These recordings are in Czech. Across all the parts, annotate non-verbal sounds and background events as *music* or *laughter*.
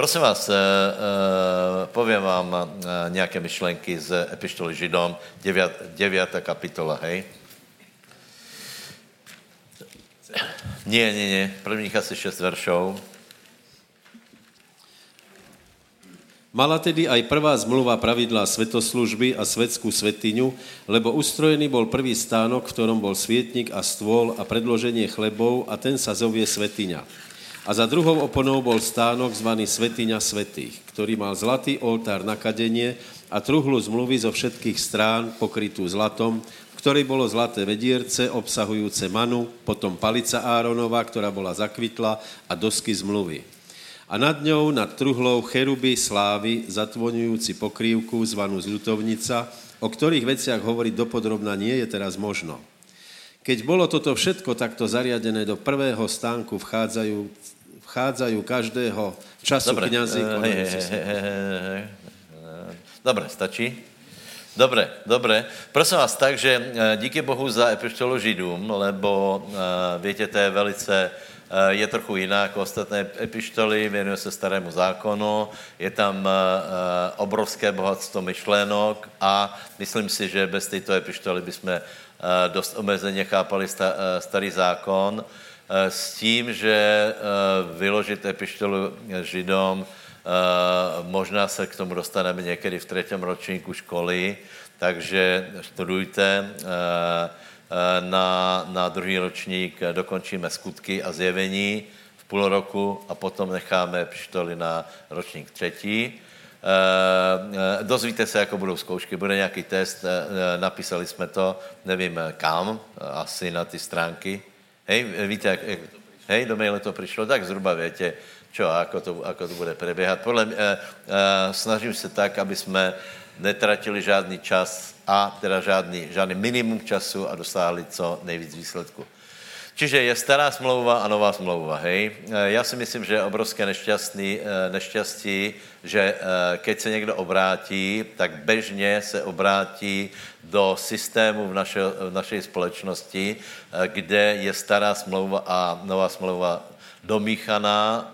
Prosím vás, uh, uh, povím vám uh, nějaké myšlenky z epištoly Židom, 9, 9. kapitola, hej? Nie, nie, nie, prvních asi 6 veršov. Mala tedy aj prvá zmluva pravidla svetoslužby a svetskú svetiňu, lebo ustrojený bol prvý stánok, v ktorom bol svietnik a stôl a predloženie chlebov a ten sa zovie svetiňa. A za druhou oponou bol stánok zvaný Svetiňa svetých, ktorý mal zlatý oltár na kadenie a truhlu zmluvy zo všetkých strán pokrytú zlatom, v ktorej bolo zlaté vedierce obsahujúce manu, potom palica Áronova, ktorá bola zakvitla a dosky zmluvy a nad ňou, nad truhlou, cheruby slávy, zatvoňujúci pokrývku, zvanú zľutovnica, o ktorých veciach hovoriť dopodrobna nie je teraz možno. Keď bolo toto všetko takto zariadené do prvého stánku, vchádzajú, vchádzajú každého času Dobre, kniazy. uh, hej, hej, hej, hej, hej. Dobre, stačí? Dobre, dobre. Prosím vás, takže díky Bohu za epištolu Židům, lebo uh, viete, to je velice Eh, je trochu jiná jako ostatné epištoly, věnuje se starému zákonu, je tam eh, eh, obrovské bohatstvo myšlenok a myslím si, že bez této epištoly bychom dost omezeně chápali starý zákon s tím, že vyložit epištolu Židom, možná se k tomu dostaneme někdy v třetím ročníku školy, takže studujte, Eh, na, na druhý ročník eh, dokončíme skutky a zjevení v půl roku a potom necháme pištoly na ročník třetí. E, dozvíte se, jako budou zkoušky, bude nějaký test, e, napísali jsme to, nevím kam, asi na ty stránky. Hej, víte, jak, hej, do maile to přišlo, tak zhruba větě, čo, ako to, ako to bude preběhat. Podle mě, e, e, snažím se tak, aby jsme netratili žádný čas a teda žádný, žádný minimum času a dosáhli co nejvíc výsledku. Čiže je stará smlouva a nová smlouva, hej. E, já si myslím, že je obrovské nešťastný, e, nešťastí, že e, keď se někdo obrátí, tak bežně se obrátí do systému v, naše, v naší společnosti, kde je stará smlouva a nová smlouva domíchaná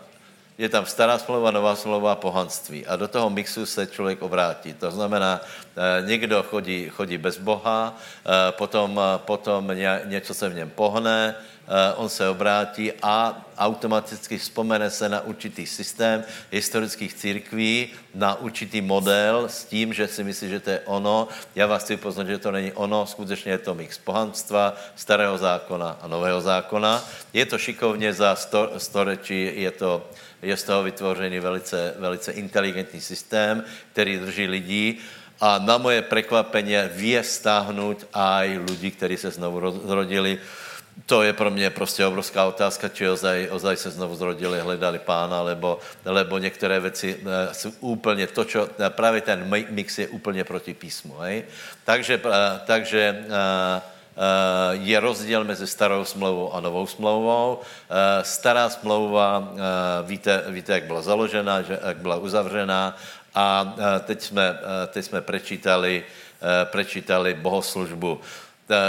je tam stará smlouva, nová smlouva, pohanství. A do toho mixu se člověk obrátí. To znamená, eh, někdo chodí, chodí bez Boha, eh, potom, eh, potom něco se v něm pohne, on se obrátí a automaticky vzpomene se na určitý systém historických církví, na určitý model s tím, že si myslí, že to je ono. Já vás chci poznat, že to není ono, skutečně je to mix pohanstva, starého zákona a nového zákona. Je to šikovně za sto, storečí, je to, je z toho vytvořený velice, velice inteligentní systém, který drží lidí a na moje překvapení vie stáhnout aj lidi, kteří se znovu zrodili. To je pro mě prostě obrovská otázka, či ozaj, ozaj se znovu zrodili, hledali pána, lebo, lebo některé věci eh, jsou úplně to, čo, eh, právě ten mix je úplně proti písmu. Hej? Takže, eh, takže je rozdíl mezi starou smlouvou a novou smlouvou. Eh, stará smlouva, eh, víte, víte, jak byla založena, jak byla uzavřená a teď jsme, teď jsme prečítali, prečítali bohoslužbu.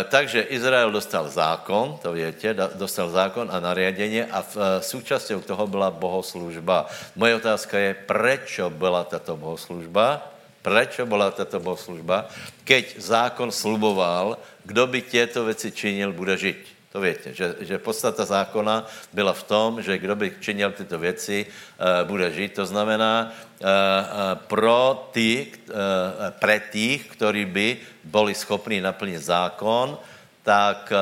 Takže Izrael dostal zákon, to víte, dostal zákon a nariadení a v součástí toho byla bohoslužba. Moje otázka je, proč byla tato bohoslužba? Proč byla tato bohoslužba? Keď zákon sluboval, kdo by těto věci činil, bude žít. To víte, že, že podstata zákona byla v tom, že kdo by činil tyto věci, uh, bude žít. To znamená, uh, uh, pro ty, pre tých, kteří by byli schopni naplnit zákon, tak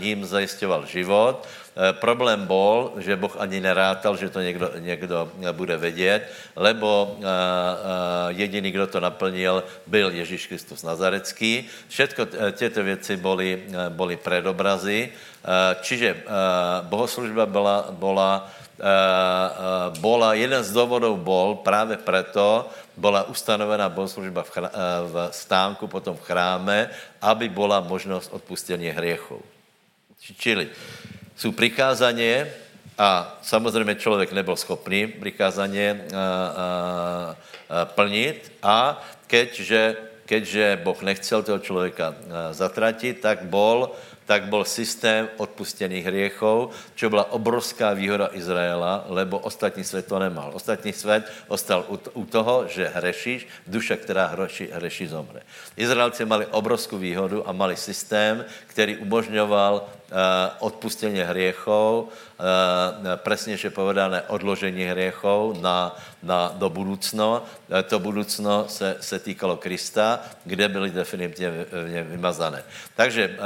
jim zajišťoval život. Eh, problém bol, že Boh ani nerátal, že to někdo, někdo bude vědět, lebo eh, eh, jediný, kdo to naplnil, byl Ježíš Kristus Nazarecký. Všetko tyto věci byly, byly predobrazy, čiže bohoslužba byla, byla bola, jeden z důvodů bol právě proto, byla ustanovená bohoslužba v, chrá, v stánku, potom v chráme, aby byla možnost odpustení hriechů. Čili jsou přikázaně a samozřejmě člověk nebyl schopný přikázaně plnit a keďže, keďže Boh nechcel toho člověka zatratit, tak bol tak byl systém odpustených hriechov, čo byla obrovská výhoda Izraela, lebo ostatní svět to nemal. Ostatní svět ostal u toho, že hrešíš, duše, která hreší, hreší zomře. Izraelci mali obrovskou výhodu a mali systém, který umožňoval Eh, odpustenie hriechov, eh, presnejšie povedané odložení hriechov na, na, do budoucno. Eh, to budoucno se, se týkalo Krista, kde byly definitivně vymazané. Takže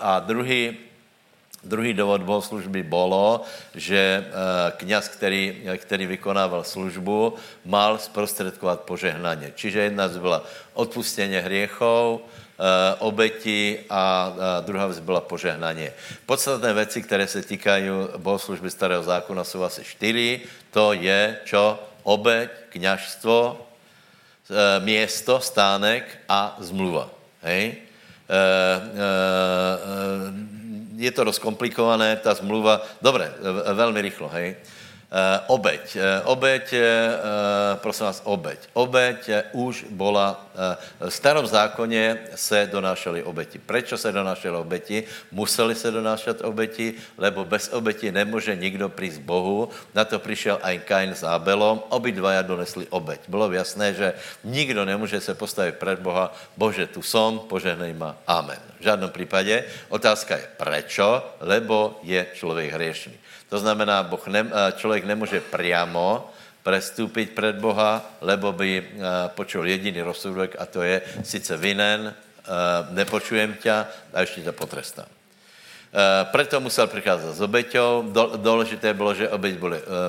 a druhý, Druhý důvod bohoslužby bylo, že kněz, který, který vykonával službu, mal zprostředkovat požehnání. Čiže jedna z byla odpustění hriechov, Eh, obeti a druhá věc byla požehnaně. Podstatné věci, které se týkají bohoslužby starého zákona, jsou asi čtyři. To je, čo? Obeť, kněžstvo, eh, město, stánek a zmluva. Hej? Eh, je to dost komplikované, ta zmluva, dobré, velmi rychlo, hej. Uh, obeď. Uh, obeď, uh, prosím vás, obeď. Obeď už bola, v starom zákoně se donášely obeti. Proč se donášely obeti? Museli se donášet obeti, lebo bez obeti nemůže nikdo přijít Bohu. Na to přišel aj Kain s Abelom, obidvaja donesli obeť. Bylo jasné, že nikdo nemůže se postavit před Boha, Bože, tu som, požehnej ma, amen. V žádném případě. Otázka je, prečo? Lebo je člověk hriešný. To znamená, boh ne, eh, člověk nemůže priamo prestúpiť před Boha, lebo by eh, počul jediný rozsudek a to je sice vinen, eh, nepočujem tě a ještě tě potrestám. Proto musel přicházet s obeťou. Důležité bylo, že obeť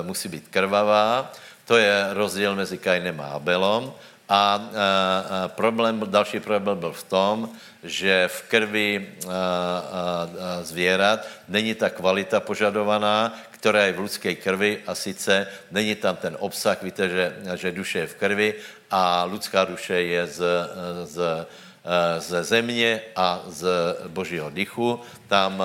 musí být krvavá. To je rozdíl mezi Kainem a Abelom. A, a, a problém, další problém byl v tom, že v krvi a, a, a zvěrat není ta kvalita požadovaná, která je v lidské krvi a sice není tam ten obsah, víte, že, že duše je v krvi a lidská duše je z, z, ze země a z božího dychu. Tam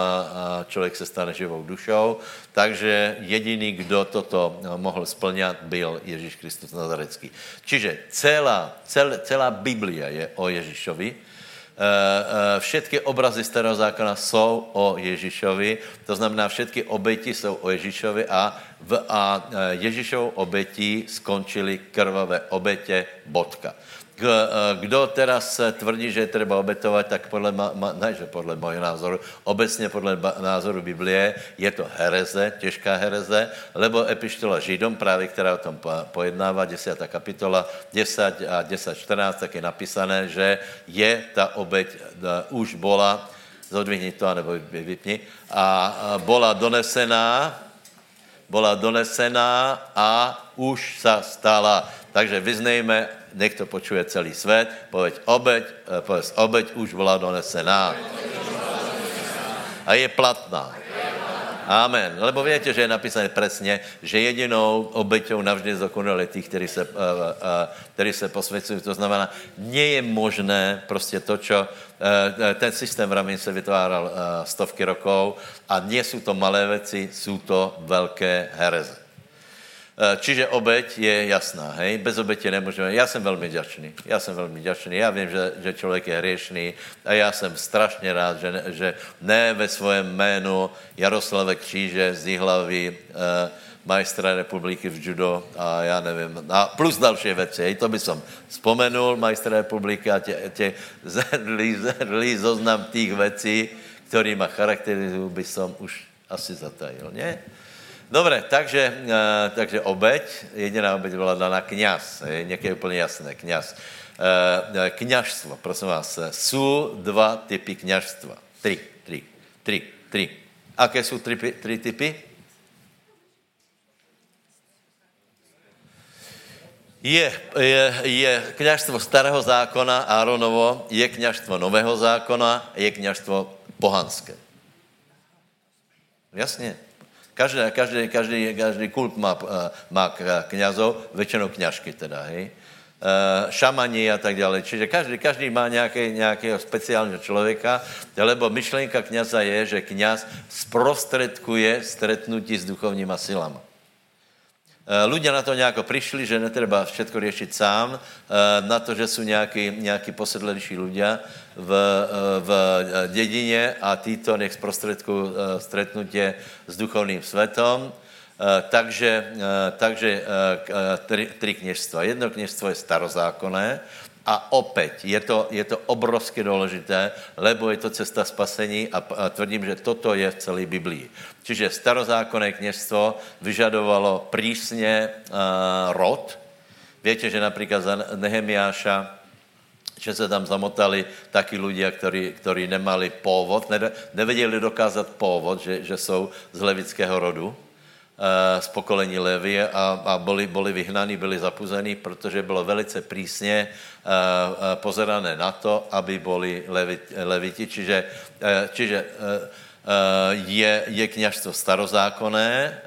člověk se stane živou dušou. Takže jediný, kdo toto mohl splňat, byl Ježíš Kristus Nazarecký. Čiže celá, cel, celá Biblia je o Ježíšovi Eh, eh, všetky obrazy starého zákona jsou o Ježíšovi, to znamená, všetky oběti jsou o Ježíšovi a, v, a eh, Ježíšovou obětí skončily krvavé obětě, bodka. Kdo teraz tvrdí, že je třeba obetovat, tak podle, ne, že podle mojho názoru, obecně podle názoru Biblie je to hereze, těžká hereze, lebo epištola Židom, právě která o tom pojednává, 10. kapitola, 10 a 10, 14, tak je napísané, že je ta obeť, už bola, zodvihni to, nebo vypni, a bola donesená, bola donesená a už sa stala. Takže vyznejme nech to počuje celý svět, povedz obeď, eh, povedz obeď už byla donesená. A je platná. Amen. Lebo víte, že je napísané přesně, že jedinou obeťou navždy zdokonali těch, kteří se, uh, uh, který se posvěcují. To znamená, nie je možné prostě to, čo, ten systém v se vytváral stovky rokov a nie jsou to malé věci, jsou to velké hereze. Eh, čiže obeď je jasná, hej? Bez obětě nemůžeme. Já jsem velmi ďačný. Já jsem velmi ďačný. Já vím, že, že člověk je hriešný a já jsem strašně rád, že, že ne ve svém jménu Jaroslave Kříže z Jihlavy, eh, majstra republiky v judo a já nevím, a plus další věci, hej, to by som vzpomenul, majstra republiky a tě, tě zrlý zoznam těch věcí, kterými charakterizují, by som už asi zatajil, ne? Dobre, takže, uh, takže obeď, jediná obeď byla dána kněz, je někde úplně jasné, kněz. Uh, kněžstvo, prosím vás, jsou dva typy kněžstva. Tři, tři, tři, tři. Aké jsou tři, tři typy? Je, je, je kněžstvo starého zákona, Áronovo, je kněžstvo nového zákona, je kněžstvo pohanské. Jasně. Každý, každý, každý, každý kult má, eh, má knězov, většinou kněžky teda, hej. Uh, šamani a tak dále. Čiže každý, každý má nějaký, nějakého speciálního člověka, lebo myšlenka kněza je, že kněz zprostředkuje stretnutí s duchovníma silama. Ľudia na to nějako přišli, že netreba všetko řešit sám, na to, že jsou nějaký, nějaký posedlejší ľudia v, v dědině a títo nech zprostředku stretnutě s duchovným svetom. Takže, takže tri kněžstva. Jedno kněžstvo je starozákonné, a opět je to, je to obrovsky důležité, lebo je to cesta spasení a, a tvrdím, že toto je v celé Biblii. Čiže starozákonné kněžstvo vyžadovalo prísně uh, rod. Víte, že například za Nehemiáša, že se tam zamotali taky ľudia, ktorí, ktorí nemali původ, nevedeli dokázat původ, že, že jsou z levického rodu z pokolení Levy a, a byli, byli vyhnaní, byli zapuzení, protože bylo velice přísně eh, eh, pozerané na to, aby byli leviti. Čiže, čiže je, je kněžstvo starozákonné,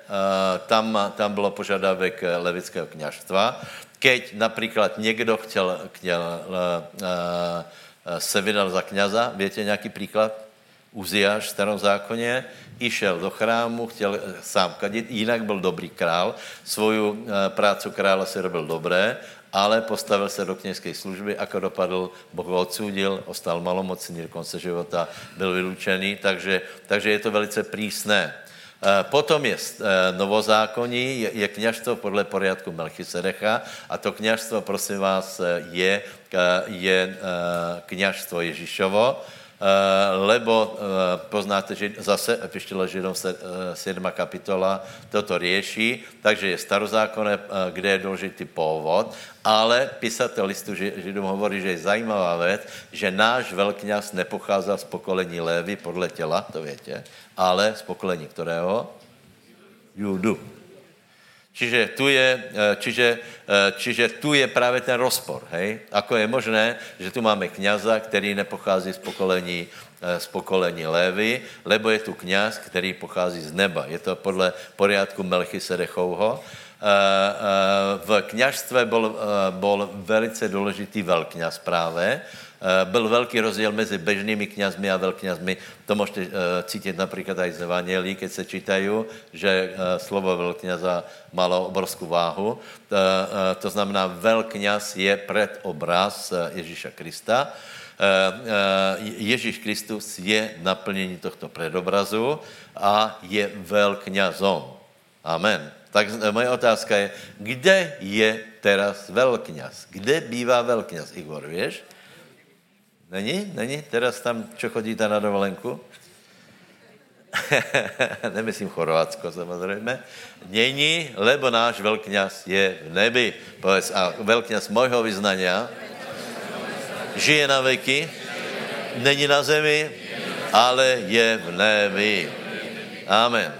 tam, tam bylo požadavek levického kněžstva. Keď například někdo chtěl, chtěl se vydal za kněza, větě nějaký příklad? Uziáš v starom zákoně, išel do chrámu, chtěl sám kadit, jinak byl dobrý král, svoju eh, prácu krála si robil dobré, ale postavil se do kněžské služby, ako dopadl, Boh ho odsudil, ostal malomocný do konce života, byl vylučený, takže, takže je to velice přísné. Eh, potom je eh, novozákonní, je, je kněžstvo podle poriadku Melchisedecha a to kněžstvo, prosím vás, je, je kněžstvo Ježíšovo, lebo eh, poznáte, že zase epištola Židom 7. Eh, kapitola toto rieší, takže je starozákonné, kde je důležitý původ, ale písatel listu Židom hovorí, že je zajímavá věc, že náš velkňaz nepochází z pokolení Lévy podle těla, to větě, ale z pokolení kterého? Judu. Čiže tu je, eh, čiže, eh, čiže tu je právě ten rozpor. Hej? Ako je možné, že tu máme kněza, který nepochází z pokolení, eh, z pokolení Lévy, lebo je tu kněz, který pochází z neba. Je to podle poriadku Melchisedechovho. V kněžstve byl, byl velice důležitý velkňaz právě, byl velký rozdíl mezi bežnými kňazmi a velkňazmi. To můžete eh, cítit například i z Evangelii, keď se čítají, že eh, slovo velkňaza malo obrovskou váhu. To znamená, velkňaz je predobraz Ježíša Krista. Ježíš Kristus je naplnění tohto predobrazu a je velkňazom. Amen. Tak moje otázka je, kde je teraz velkňaz? Kde bývá velkňaz, Igor, víš? Není? Není? Teraz tam, čo chodíte na dovolenku? *laughs* Nemyslím Chorvatsko samozřejmě. Není, lebo náš velkňaz je v nebi. Povedz, a velkňaz mojho vyznania žije na veky, není na zemi, ale je v nebi. Amen.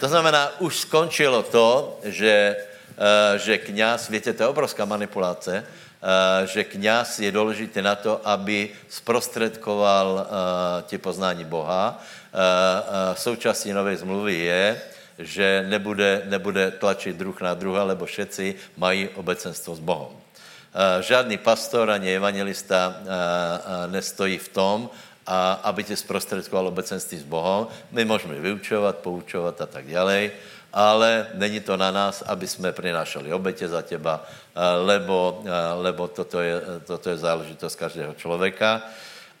To znamená, už skončilo to, že, uh, že kněz, víte, to je obrovská manipulace, Eh, že kněz je důležitý na to, aby zprostředkoval uh, tě poznání Boha. Uh, součástí nové zmluvy je, že nebude, nebude tlačit druh na druha, lebo všetci mají obecenstvo s Bohem. Žádný pastor ani evangelista nestojí v tom, aby tě zprostředkoval obecenství s Bohem. My můžeme vyučovat, poučovat a tak dále ale není to na nás, aby jsme přinášeli obětě za těba, eh, lebo, eh, lebo toto, je, toto je záležitost každého člověka.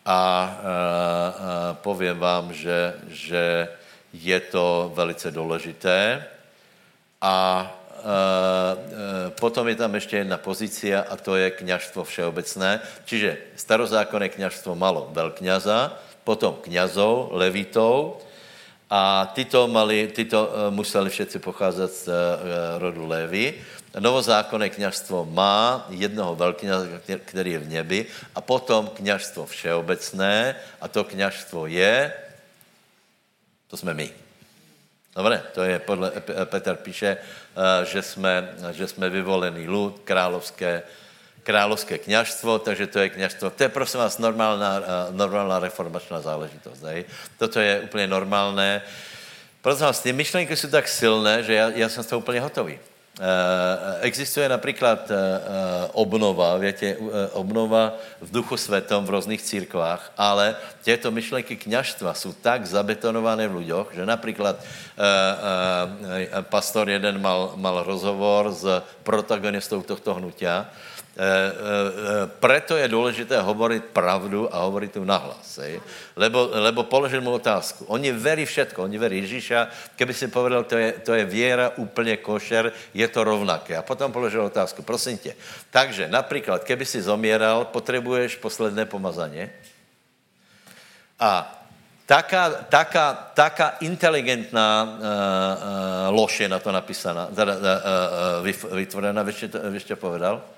A, a, eh, a povím vám, že, že je to velice důležité. A, a, potom je tam ještě jedna pozícia a to je kněžstvo všeobecné. Čiže starozákonné kněžstvo malo velkňaza, potom kňazov, levitov, a tyto, mali, tyto eh, museli všetci pocházet z eh, rodu Lévy. Novozákonné kněžstvo má jednoho velkňaza, který je v nebi, a potom kněžstvo všeobecné, a to kněžstvo je, to jsme my. Dobre, to je podle, Petr píše, eh, že jsme, že jsme vyvolený lud, královské, královské kněžstvo, takže to je kněžstvo. To je prosím vás normálna, eh, normálna reformačná záležitost. Hej? Toto je úplně normálné. Prosím vás, ty myšlenky jsou tak silné, že já, já jsem z toho úplně hotový. existuje například obnova, větě, obnova v duchu svetom v různých církvách, ale těto myšlenky kněžstva jsou tak zabetonované v lidech, že například pastor jeden mal, mal rozhovor s protagonistou tohto hnutia, Eh, eh, eh, preto je důležité hovorit pravdu a hovorit tu nahlas. Ej? Lebo, lebo položil mu otázku. Oni verí všetko, oni verí Ježíša, keby si povedal, to je, to je věra úplně košer, je to rovnaké. A potom položil otázku, prosím tě. Takže například, keby si zomíral, potřebuješ posledné pomazaně? A taká, taká, taká inteligentná uh, uh, lož je na to napísaná, teda, uh, uh, vytvorená, co povedal?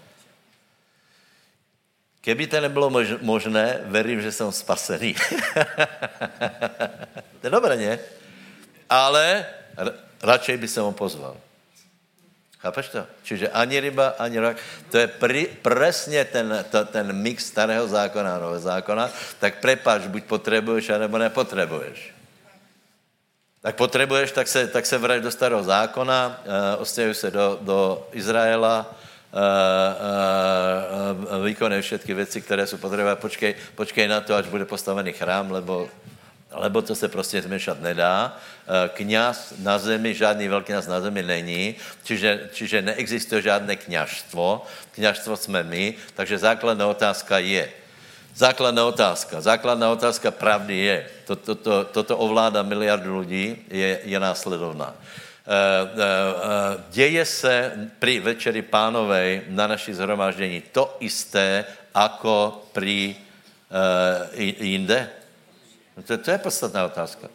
Keby to nebylo možné, verím, že jsem spasený. *laughs* to je dobré, ne? Ale radšej by jsem ho pozval. Chápeš to? Čiže ani ryba, ani rak. To je pri, presně ten, to, ten mix starého zákona a nového zákona. Tak prepáč, buď potřebuješ, anebo nepotřebuješ. Tak potřebuješ, tak se, tak se vrať do starého zákona, uh, ostějuj se do, do Izraela, uh, uh, vykonej všetky věci, které jsou potřeba. Počkej, počkej na to, až bude postavený chrám, lebo, lebo to se prostě změšat nedá. Uh, kněz na zemi, žádný velký kněz na zemi není, čiže, čiže neexistuje žádné kněžstvo. Kněžstvo jsme my, takže základná otázka je, Základná otázka, základná otázka pravdy je, to, to, to, toto ovládá miliardu lidí, je, je následovná. Eh, eh, eh, děje se při večeri pánovej na naší zhromáždění to isté, jako při jinde? No to, to je podstatná otázka.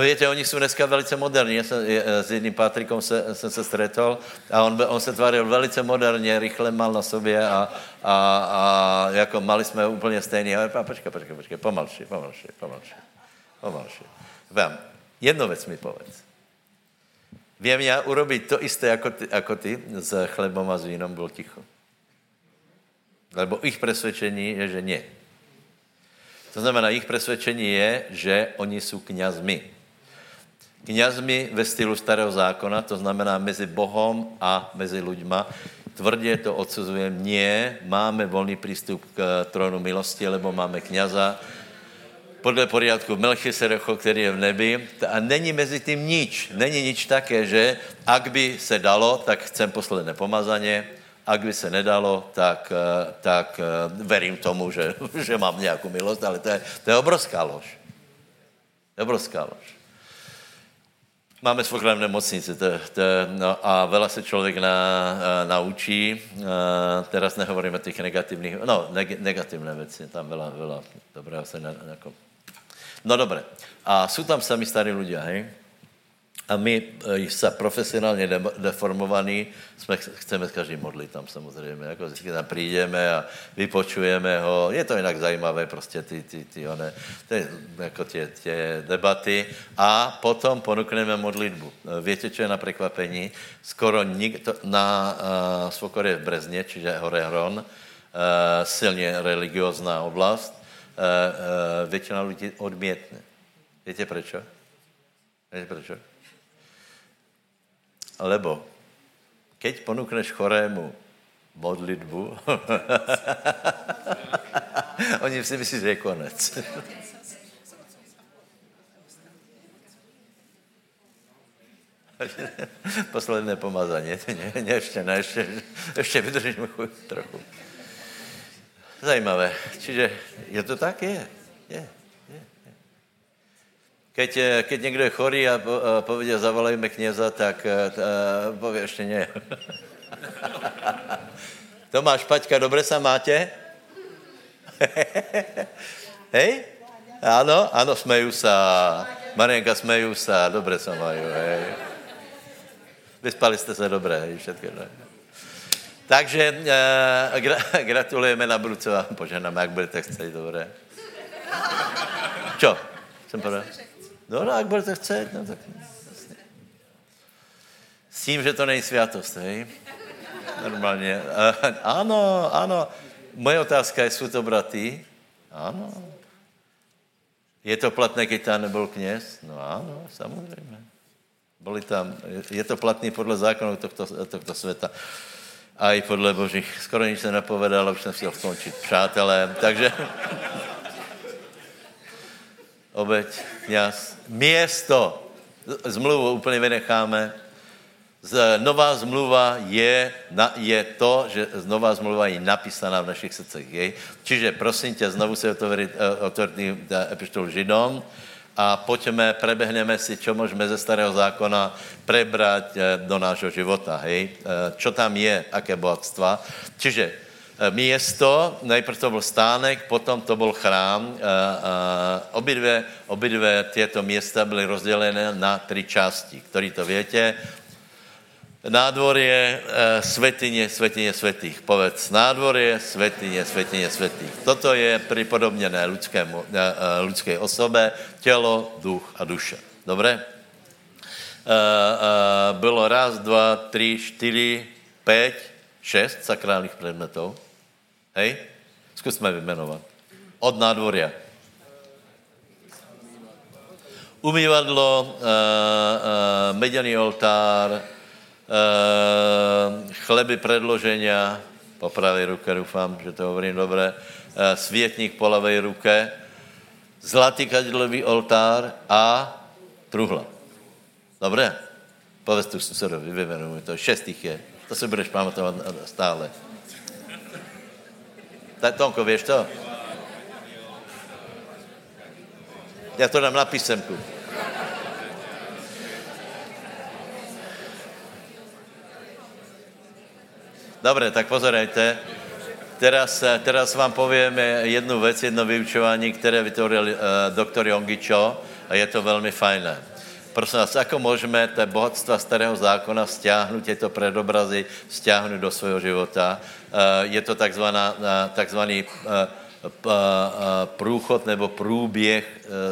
Víte, oni jsou dneska velice moderní. Já jsem, s jedním Patrikom se, jsem se stretol a on, on se tvářil velice moderně, rychle mal na sobě a, a, a jako mali jsme úplně stejný. A počkej, počkej, počkej, pomalši, pomalši, pomalši, pomalši. Vem, jednu věc mi povedz. Vím já urobit to isté jako ty, jako ty s chlebom a s vínom, byl ticho. Lebo jejich přesvědčení je, že ne. To znamená, jejich přesvědčení je, že oni jsou kňazmi. Kňazmi ve stylu starého zákona, to znamená mezi Bohom a mezi lidma. Tvrdě to odsuzujeme. Nie, máme volný přístup k trónu milosti, lebo máme kňaza, podle poriadku Melchisedecho, který je v nebi. A není mezi tím nič. Není nič také, že ak by se dalo, tak chcem posledné pomazaně, ak by se nedalo, tak, eh, tak eh, verím tomu, že, *laughs* že mám nějakou milost, ale to je, to je obrovská lož. To je obrovská lož. Máme v nemocnici to, to, no, a vela se člověk na, uh, naučí. Uh, teraz nehovoríme těch negativních, no, neg, negativné věci, tam byla, byla dobré se na, jako No dobré. A jsou tam sami starí ľudia, hej? A my e, se profesionálně deformovaní jsme, chceme s každým modlit tam samozřejmě. Jako vždycky tam přijdeme a vypočujeme ho. Je to jinak zajímavé, prostě ty, ty, ty, one, ty, jako tě, tě debaty. A potom ponukneme modlitbu. E, víte, co je na překvapení? Skoro nikdo, na uh, Svokoře v Brezně, čiže Hore Hron, uh, silně religiozná oblast, většina lidí odmětne. Víte proč? Víte proč? Lebo keď ponukneš chorému modlitbu, *laughs* oni si myslí, že je konec. *laughs* Posledné pomazání. Ještě ne, ještě, ještě vydržím trochu. Zajímavé. Čiže je to tak? Je. Je. Keď, eh, keď někdo je chorý a povědě zavolejme kněza, tak eh, eh, pově ještě ne. *laughs* Tomáš, Paťka, dobře se máte? *laughs* hej? Ano, ano, smeju se. Marienka, smeju se, dobře se mají. Vyspali jste se všetko, ne? Takže uh, gra, *laughs* gratulujeme na budoucí a poženáme, jak budete chcet, dobré. Čo? Jsem povedal? No, no, jak budete chcet, no tak. S tím, že to není svátost, hej? Normálně. Uh, ano, ano. Moje otázka je, jsou to bratý? Ano. Je to platné, když tam nebyl kněz? No ano, samozřejmě. Boli tam, je to platný podle zákonů tohto, tohto světa. A i podle božích. Skoro nic se nepovedalo, už jsem chtěl skončit. Přátelé, takže... *laughs* Obeď, kněz. Město. Zmluvu úplně vynecháme. Nová zmluva je, je to, že nová zmluva je napísaná v našich srdcech. Je? Čiže prosím tě, znovu se otvorit, eh, eh, epištolu Židom a pojďme, prebehneme si, čo můžeme ze starého zákona prebrať eh, do nášho života, hej? Čo tam je, aké bohatstva. Čiže město, nejprve to byl stánek, potom to byl chrám. Obidve, obidve tyto města byly rozdělené na tři části, který to větě. Nádvorie, svetině, svetině svetých. Povedz, nádvorie, svetině, svetině svetých. Toto je připodobněné lidskému, lidské osobe, tělo, duch a duše. Dobré? Bylo raz, dva, tři, čtyři, pět, šest sakrálních předmětů. Hej? Zkusme vymenovat. Od nádvoria. Umývadlo, uh, uh, meděný oltár, chleby predloženia, po pravé ruce doufám, že to hovorím dobré, uh, světník po levé ruce, zlatý kadidlový oltár a truhla. Dobré? Povedz tu susedovi, vyvenuj to. Šestých je. To se budeš pamatovat stále. Tak Tonko, víš to? Já to dám na písemku. Dobre, tak pozorajte. Teraz, teraz vám povím jednu věc, jedno vyučování, které vytvořil uh, doktor Jongičo a je to velmi fajné. Prosím vás, ako můžeme té bohatstva starého zákona stiahnuť tyto predobrazy, stiahnuť do svého života? Eh, je to takzvaná, eh, takzvaný eh, průchod nebo průběh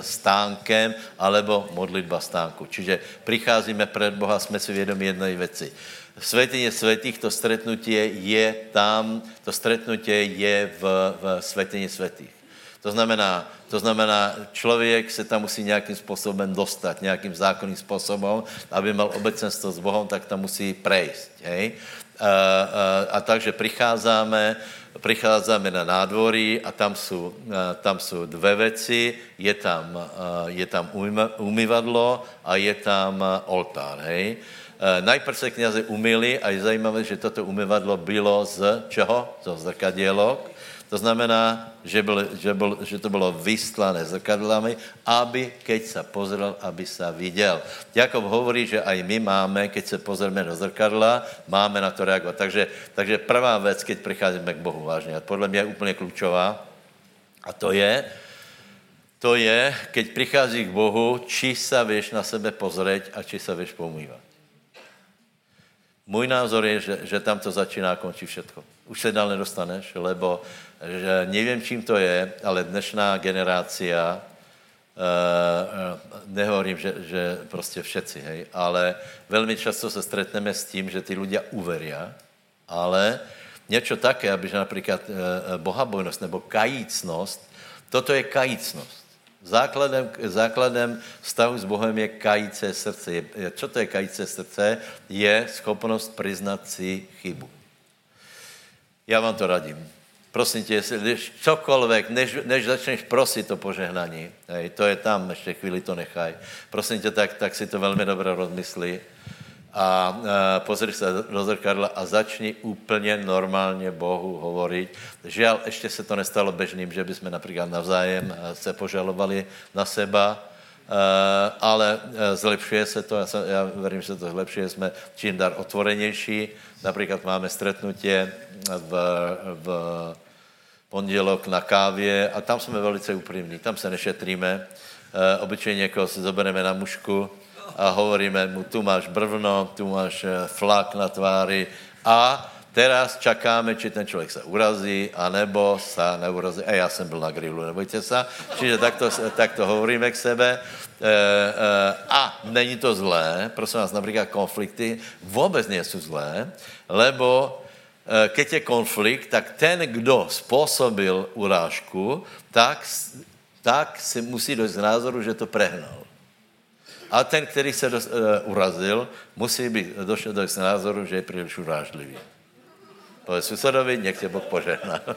stánkem alebo modlitba stánku. Čiže přicházíme před Boha, jsme si vědomi jedné věci. V svetině svetých to stretnutie je tam, to stretnutie je v, v svetině svetých. To znamená, to znamená, člověk se tam musí nějakým způsobem dostat, nějakým zákonným způsobem, aby měl obecenstvo s Bohem, tak tam musí prejsť. Hej? A, a, a takže přicházíme, přicházíme na nádvorí a tam jsou, tam jsou dvě věci. Je tam, je tam umyvadlo a je tam oltár. Hej? Najprv se kněze umyli a je zajímavé, že toto umyvadlo bylo z čeho? Z zrkadielok to znamená, že, byl, že, byl, že to bylo vystlané zrkadlami, aby, keď se pozrel, aby se viděl. Jakob hovorí, že aj my máme, keď se pozrieme do zrkadla, máme na to reagovat. Takže, takže prvá věc, keď přicházíme k Bohu, vážně, a podle mě je úplně klíčová, a to je, to je, keď přichází k Bohu, či se víš na sebe pozrieť a či se víš pomývat. Můj názor je, že, že tam to začíná a končí všetko. Už se dál nedostaneš, lebo že nevím, čím to je, ale dnešná generácia, Uh, nehovorím, že, že prostě všetci, hej, ale velmi často se stretneme s tím, že ty ľudia uveria, ale něco také, aby například uh, bohabojnost nebo kajícnost, toto je kajícnost. Základem, základem vztahu s Bohem je kajíce srdce. Čo to je kajíce srdce? Je schopnost přiznat si chybu. Já vám to radím. Prosím tě, jestli když cokoliv, než, než začneš prosit to požehnání, hej, to je tam, ještě chvíli to nechaj. Prosím tě, tak, tak si to velmi dobře rozmysli a, a pozri se do zrkadla a začni úplně normálně Bohu hovorit. Žiaľ, ještě se to nestalo bežným, že bychom například navzájem se požalovali na seba, ale zlepšuje se to, já, jsem, já verím, že se to zlepšuje, jsme čím dar otvorenější, například máme stretnutie v, v pondělok na kávě a tam jsme velice upřímní, tam se nešetríme, obyčejně někoho si zobereme na mušku, a hovoríme mu, tu máš brvno, tu máš eh, flak na tváři a teraz čakáme, či ten člověk se urazí, anebo se neurazí. A já jsem byl na grilu, nebojte se. Čiže takto, takto hovoríme k sebe. E, e, a není to zlé, prosím vás, například konflikty vůbec nejsou zlé, lebo e, keď je konflikt, tak ten, kdo způsobil urážku, tak, tak si musí dojít z názoru, že to prehnal. A ten, který se dos, uh, urazil, musí být došel do názoru, že je příliš urážlivý. Povedz susedovi, nech tě Boh požehná. *laughs*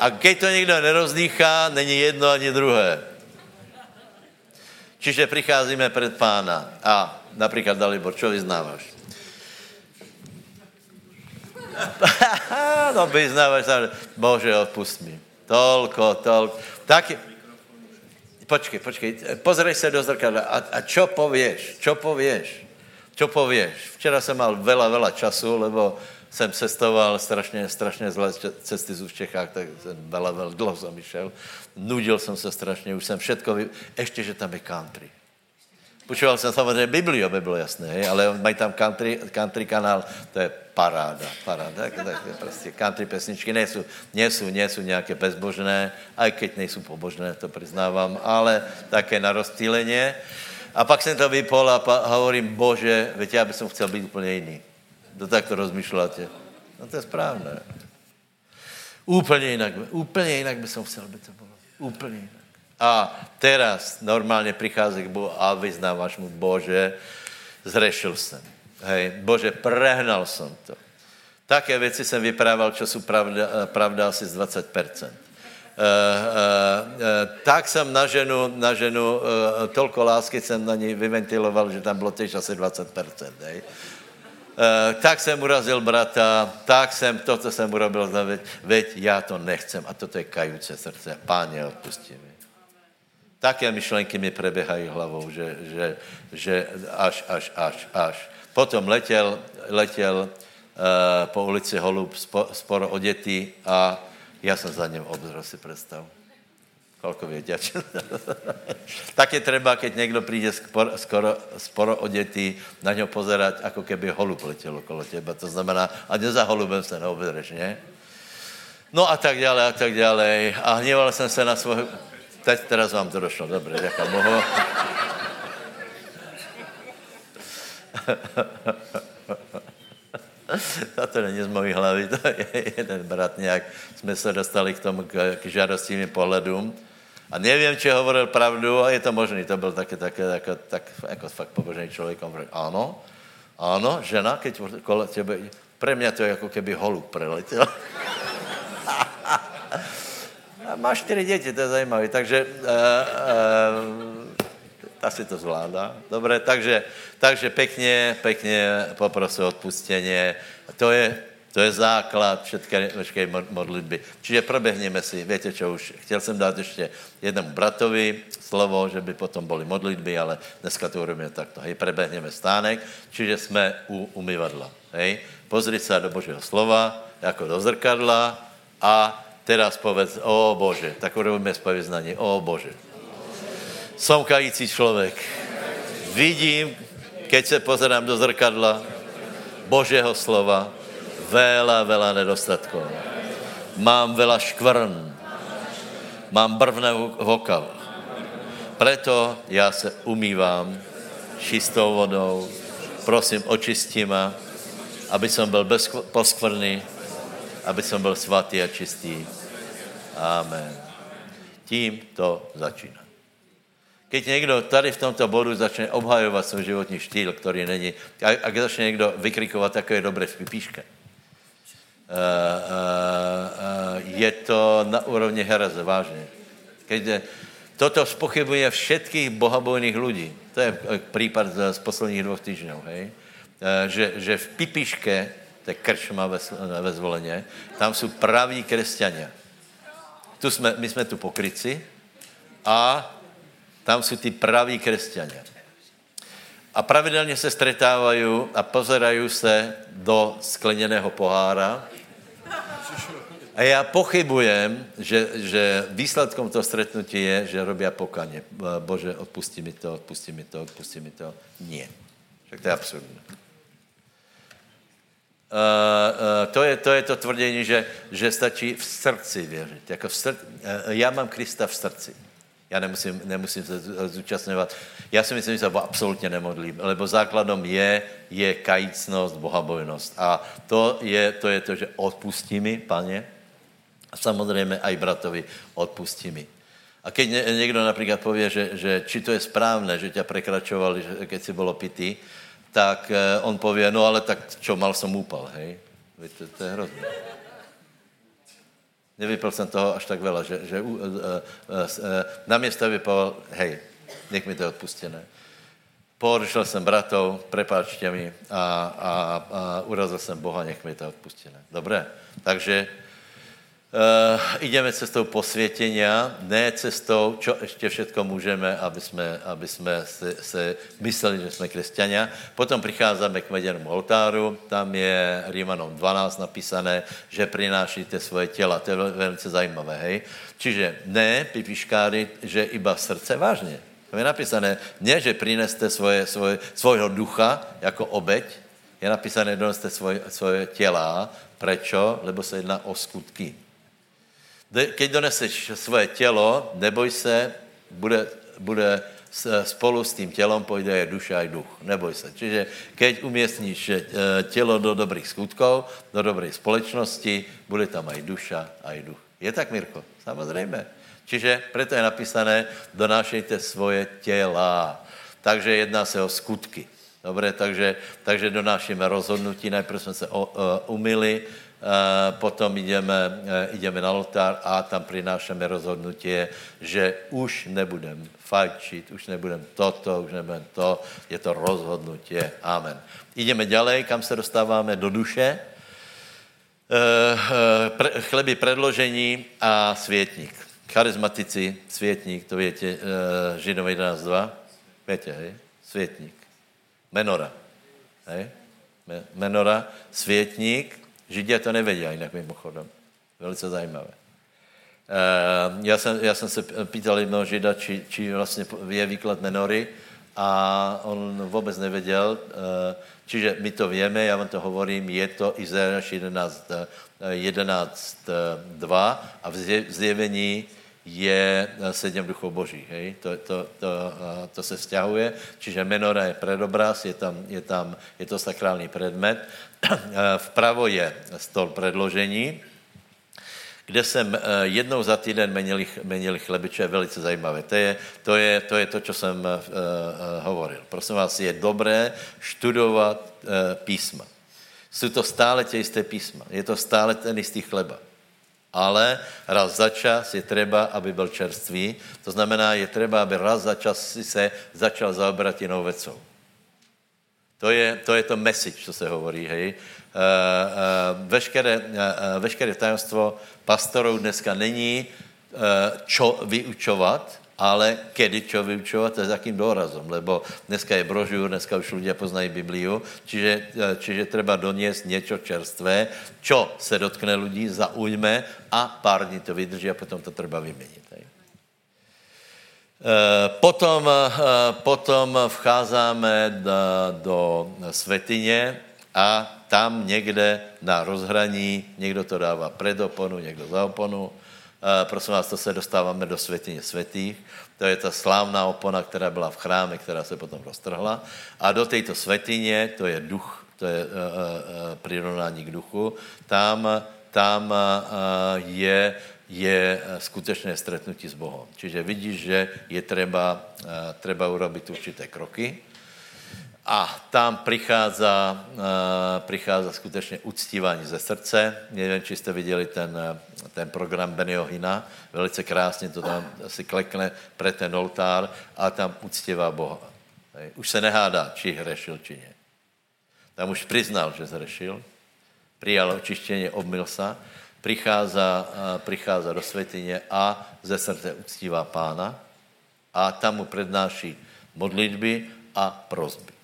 A když to někdo nerozdýchá, není jedno ani druhé. Čiže přicházíme před pána a například Dalibor, čo vyznáváš? *laughs* no vyznáváš, Bože, odpust mi. Tolko, tolko. Tak, počkej, počkej, pozrej se do zrkadla a, a čo pověš, čo pověš, čo pověš. Včera jsem mal veľa, veľa času, lebo jsem cestoval strašně, strašně zlé cesty v Čechách, tak jsem veľa, veľa dlouho jsem. Nudil jsem se strašně, už jsem všetko, vy... ještě, že tam je country. Počúval jsem samozřejmě Biblii, aby bylo jasné, hej? ale mají tam country, country kanál, to je paráda, paráda. Tak, tak, prostě country pesničky nejsou, nejsou, nejsou nějaké bezbožné, aj keď nejsou pobožné, to přiznávám, ale také na rozstýleně. A pak jsem to vypol a, pa, a hovorím, bože, veď já bych chtěl být úplně jiný. To takto rozmýšláte. No to je správné. Úplně jinak, úplně jinak bych chtěl, by to bylo. Úplně jinak. A teraz normálně přichází k Bohu a vyznáváš mu, Bože, zrešil jsem. Hej, Bože, prehnal jsem to. Také věci jsem vyprával, čo jsou pravda, pravda asi z 20%. Uh, uh, uh, tak jsem na ženu, na ženu uh, tolko lásky jsem na ní vyventiloval, že tam bylo těž asi 20%. Hej. Uh, tak jsem urazil brata, tak jsem, to, co jsem urobil, veď, veď já to nechcem. A toto je kajuce srdce. Páně, odpustí mi. Také myšlenky mi preběhají hlavou, že, že, že až, až, až, až. Potom letěl, letěl uh, po ulici Holub spo, sporo odětý a já jsem za ním obzor, si představ. Kolko vědět. *laughs* tak je třeba, keď někdo přijde skoro, skoro, sporo odětý, na něho pozerat, jako keby holub letěl okolo těba. To znamená, a za holubem se neobzreš, ne? No a tak dále, a tak dále. A hněval jsem se na svého Teď teraz vám to došlo, dobře, děká Bohu. to není z mojí hlavy, to je jeden brat nějak. Jsme se dostali k tomu, k, k žádostivým pohledům. A nevím, či hovoril pravdu, a je to možný, to byl taky, taky jako, tak, jako fakt pobožný člověk. On řekl, ano, ano, žena, keď kole tebe, pre mě to je jako keby holub preletěl. *laughs* Má čtyři děti, to je zajímavé, takže uh, uh, asi to zvládá. Dobré, takže, takže pěkně, pěkně poprosil odpustěně. To je, to je základ všetké, všetké modlitby. Čiže proběhneme si, víte čo už, chtěl jsem dát ještě jednomu bratovi slovo, že by potom byly modlitby, ale dneska to urobíme takto. Hej, preběhneme stánek, čiže jsme u umyvadla. Hej, pozri se do Božího slova, jako do zrkadla a Teraz povedz, o Bože, tak urobíme spověznání, o Bože. Som kající člověk. Vidím, keď se pozerám do zrkadla Božího slova, veľa, veľa nedostatků. Mám veľa škvrn. Mám brvné vokav. Preto já se umývám čistou vodou. Prosím, očistí ma, aby som byl bez poskvrny, aby som byl svatý a čistý. Amen. Tím to začíná. Keď někdo tady v tomto bodu začne obhajovat svůj životní štýl, který není, a, a když začne někdo vykrikovat takové dobré v pipíške, uh, uh, uh, je to na úrovni hereze, vážně. Keď toto spochybuje všetkých bohabojných lidí. To je případ z, z posledních dvou týdnů, hej? Že, že v pipiške to je krčma ve, ve zvoleně, tam jsou praví křesťania. Tu jsme, my jsme tu pokryci a tam jsou ty praví křesťania. A pravidelně se stretávají a pozerají se do skleněného pohára. A já pochybujem, že, že výsledkom toho stretnutí je, že robí pokaně. Bože, odpustí mi to, odpustí mi to, odpustí mi to. Nie. Tak to je absurdné. Uh, uh, to, je, to je to tvrdění, že, že stačí v srdci věřit. Jako v srdci, uh, já mám Krista v srdci. Já nemusím, nemusím se zúčastňovat. Já si myslím, že se absolutně nemodlím, lebo základom je, je kajícnost, bohabojnost. A to je, to je to, že odpustí mi, paně, a samozřejmě aj bratovi odpustí mi. A keď někdo například pově, že, že či to je správné, že tě prekračovali, keď si bylo pitý, tak eh, on pově, no ale tak čo, mal som úpal, hej? Víte, to je hrozné. Nevypil jsem toho až tak veľa, že, že uh, uh, uh, na města vypal, hej, nech mi to je odpustené. Porušil jsem bratov, prepáčte mi a, a, a urazil jsem Boha, nech mi to je odpustené. Dobré? Takže Uh, ideme cestou posvětěnia, ne cestou, čo ještě všetko můžeme, aby jsme, aby jsme se, se mysleli, že jsme křesťania. Potom přicházíme k meděnému oltáru, tam je Rímanom 12 napísané, že přinášíte svoje těla. To je velice zajímavé, hej? Čiže ne, pipiškáry, že iba srdce, vážně. Tam je napísané, ne, že přineste svoje, svoje, svojho ducha jako obeď, je napísané, doneste svoje, svoje těla. Prečo? Lebo se jedná o skutky keď doneseš svoje tělo, neboj se, bude, bude spolu s tím tělom pojde je duša i duch. Neboj se. Čiže keď uměstníš eh, tělo do dobrých skutkov, do dobré společnosti, bude tam aj duša, aj duch. Je tak, Mirko? Samozřejmě. Čiže proto je napísané, donášejte svoje těla. Takže jedná se o skutky. Dobré, takže, takže donášíme rozhodnutí, najprv jsme se o, umyli, Eh, potom jdeme, eh, jdeme na oltár a tam přinášeme rozhodnutí, že už nebudem fajčit, už nebudem toto, už nebudem to, je to rozhodnutí. Amen. Jdeme ďalej, kam se dostáváme do duše. Eh, chleby predložení a světník. Charizmatici, světník, to větě, Židové 11.2. Větě, hej? Světník. Menora. Hej? Menora, světník, Židě to nevědí jinak mimochodem. Velice zajímavé. Uh, já, jsem, já jsem se pýtal jednoho žida, či, či vlastně je výklad menory a on vůbec nevěděl. Uh, čiže my to víme, já vám to hovorím, je to Izajáš 11, 11 2 a v zjevení je sedm duchov boží. Hej? To, to, to, to se vzťahuje. Čiže menora je predobraz, je, tam, je, tam, je to sakrální predmet. Vpravo je stol predložení, kde jsem eh, jednou za týden menil, menil chlebiče, je velice zajímavé. To je to, je, to, je to co jsem uh, hovoril. Prosím vás, je dobré študovat uh, písma. Jsou to stále tě jisté písma. Je to stále ten jistý chleba. Ale raz za čas je třeba, aby byl čerstvý. To znamená, je třeba, aby raz za čas si se začal zaobrat jinou věcou. To je, to je to message, co se hovorí, hej. Uh, uh, veškeré, uh, veškeré tajemstvo pastorů dneska není, čo vyučovat, ale kedy čo vyučovat, to je jakým dorazom, lebo dneska je brožur, dneska už lidé poznají Bibliu, čiže, čiže treba doniesť něco čerstvé, čo se dotkne lidí, zaujme a pár dní to vydrží a potom to treba vyměnit. Eh, potom, eh, potom vcházíme do, do světyně a tam někde na rozhraní, někdo to dává před oponu, někdo za oponu. Eh, prosím vás, to se dostáváme do světyně světých. To je ta slávná opona, která byla v chráme, která se potom roztrhla. A do této světyně, to je duch, to je uh, uh, přirovnání k duchu, tam, tam je je eh, skutečné stretnutí s Bohem. Čiže vidíš, že je třeba, eh, třeba urobit určité kroky a tam přichází, eh, přichází skutečně uctívání ze srdce. Nevím, či jste viděli ten, ten program Benio Hina, velice krásně to tam si klekne před ten oltár a tam uctívá Boha. Už se nehádá, či hrešil, či ne. Tam už přiznal, že zhrešil, přijal očištění, obmil se přichází, přichází do světyně a ze srdce uctívá pána a tam mu prednáší modlitby a prozby.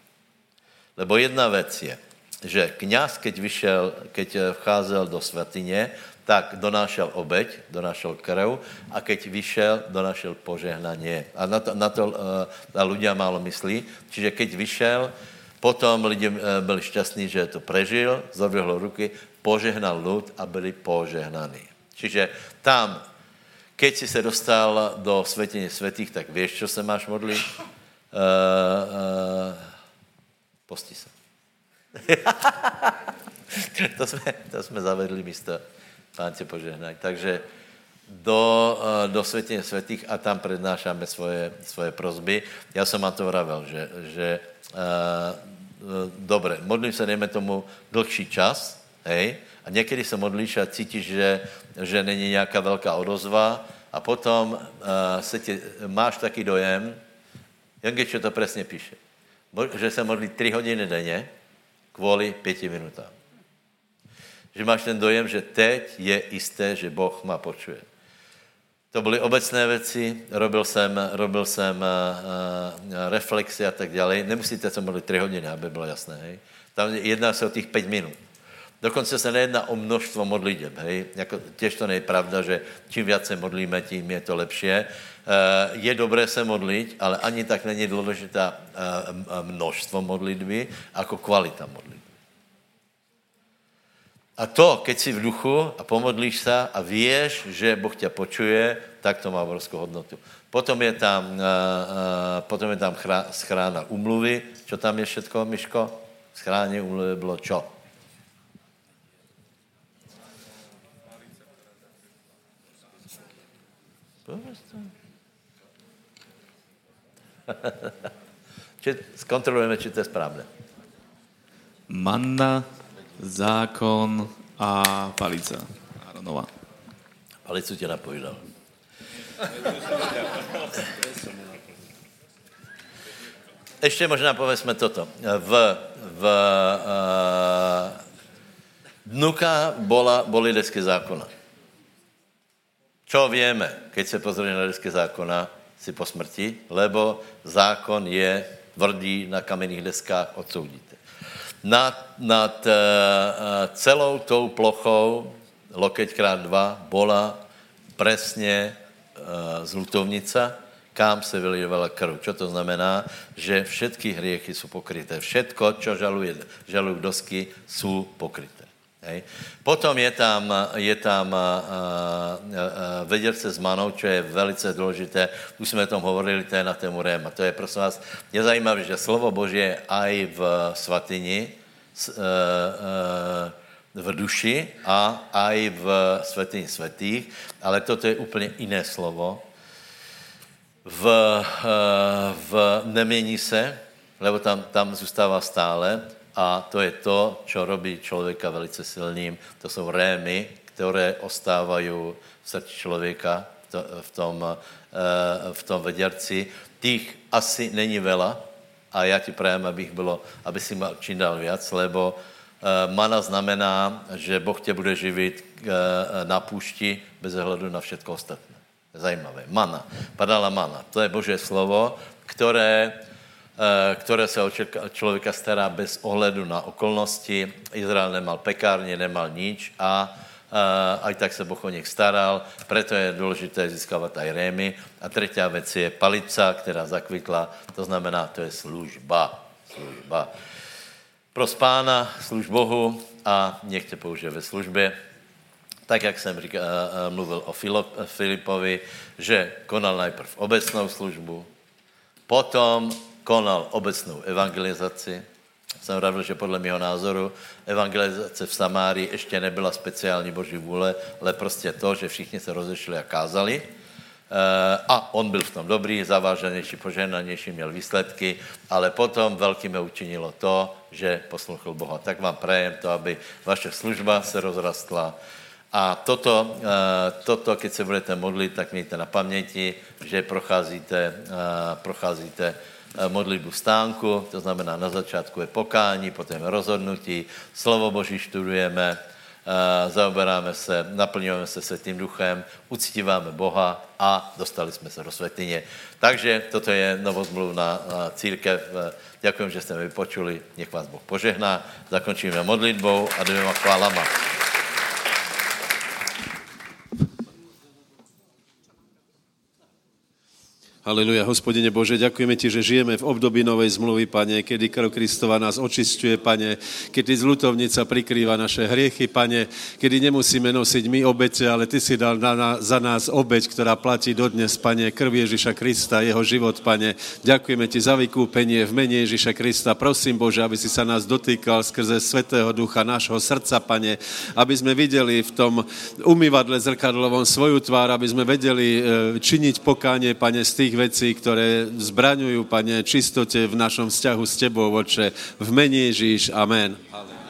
Lebo jedna věc je, že kněz, keď vyšel, keď vcházel do svatyně, tak donášel obeď, donášel krv a keď vyšel, donášel požehnanie. A na to, na to uh, ľudia málo myslí. Čiže keď vyšel, potom lidi uh, byli šťastní, že to prežil, zodvihlo ruky, požehnal lud a byli požehnaní. Čiže tam, keď si se dostal do světění světých, tak víš, co se máš modlit? Uh, uh, posti se. *laughs* to, jsme, to jsme zavedli místo. Pán tě požehnaj. Takže do, eh, do světě světých a tam přednášáme svoje, svoje prozby. Já jsem vám to vravel, že, že uh, dobre, modlím se, dejme tomu, dlhší čas, hej, a někdy se modlíš a cítíš, že, že není nějaká velká odozva a potom uh, se tě, máš taky dojem, Jangeče to přesně píše, že se modlí tři hodiny denně kvůli pěti minutám. Že máš ten dojem, že teď je jisté, že Boh má počuje. To byly obecné věci, robil jsem, robil jsem uh, reflexy a tak dále. Nemusíte se modlit tři hodiny, aby bylo jasné. Hej. Tam jedná se o těch pět minut. Dokonce se nejedná o množstvo modliteb. Hej. Jako, těž to není pravda, že čím víc se modlíme, tím je to lepší. Uh, je dobré se modlit, ale ani tak není důležitá uh, množstvo modlitby, jako kvalita modlitby. A to, keď si v duchu a pomodlíš se a víš, že Boh tě počuje, tak to má obrovskou hodnotu. Potom je tam, uh, potom je tam chrá, schrána umluvy. Čo tam je všetko, Miško? Schráně umluvy bylo čo? Či, zkontrolujeme, či to je správné. Manna, zákon a palica. Aronova. Palicu tě napovídal. Ještě možná povedzme toto. V, v uh, dnuka bola, boli desky zákona. Čo víme, keď se pozrieme na desky zákona, si po smrti, lebo zákon je tvrdý na kamenných deskách, odsoudíte nad, nad uh, celou tou plochou, lokeť krát dva, bola presně uh, zlutovnica, kam se vylievala krv. Čo to znamená? Že všetky hriechy jsou pokryté. Všetko, čo žaluje, žalují dosky, jsou pokryté. Hej. Potom je tam, je tam uh, uh, veděrce s manou, čo je velice důležité. Už jsme o tom hovorili, to je na tému rém. A to je, prosím vás, je zajímavé, že slovo Boží je aj v svatyni, v duši a aj v svatyni svatých, ale toto je úplně jiné slovo. V, v nemění se, lebo tam, tam zůstává stále, a to je to, co robí člověka velice silným. To jsou rémy, které ostávají v srdci člověka, v tom, eh, v tom veděrci. Těch asi není vela a já ti prajem, abych bylo, aby si mal čím dál víc, lebo eh, mana znamená, že Boh tě bude živit eh, na půšti bez ohledu na všechno ostatné. Zajímavé. Mana. Padala mana. To je Boží slovo, které Eh, které se o člověka stará bez ohledu na okolnosti. Izrael nemal pekárně, nemal nič a uh, aj tak se Boh o nich staral, proto je důležité získávat aj rémy. A třetí věc je palica, která zakvitla, to znamená, to je služba. Služba. Pro spána, služ Bohu a nechte použije ve službě. Tak, jak jsem říkal, uh, mluvil o Filipovi, že konal najprv obecnou službu, potom konal obecnou evangelizaci. Jsem pravil, že podle mého názoru evangelizace v Samárii ještě nebyla speciální boží vůle, ale prostě to, že všichni se rozešli a kázali. Eh, a on byl v tom dobrý, zaváženější, poženanější, měl výsledky, ale potom velkým učinilo to, že poslouchal Boha. Tak vám prajem to, aby vaše služba se rozrastla, a toto, eh, toto, keď se budete modlit, tak mějte na paměti, že procházíte, eh, procházíte modlitbu stánku, to znamená na začátku je pokání, potom rozhodnutí, slovo Boží študujeme, eh, zaoberáme se, naplňujeme se světým duchem, uctíváme Boha a dostali jsme se do světyně. Takže toto je novozmluvná církev. Eh, Děkuji, že jste mi vypočuli. Nech vás Boh požehná. Zakončíme modlitbou a dvěma chválama. Haleluja, hospodine Bože, ďakujeme ti, že žijeme v období novej zmluvy, pane, kedy krv Kristova nás očistuje, pane, kedy zlutovnica prikrýva naše hriechy, pane, kedy nemusíme nosiť my obete, ale ty si dal na, na, za nás obeť, ktorá platí dodnes, pane, krv Ježiša Krista, jeho život, pane. Ďakujeme ti za vykúpenie v mene Ježiša Krista. Prosím, Bože, aby si sa nás dotýkal skrze Svetého Ducha nášho srdca, pane, aby sme videli v tom umývadle zrkadlovom svoju tvár, aby sme vedeli e, činiť pokánie, pane, z tých tých vecí, ktoré zbraňujú, Pane, čistote v našom vzťahu s Tebou, Oče, v mene Ježíš. Amen. Amen.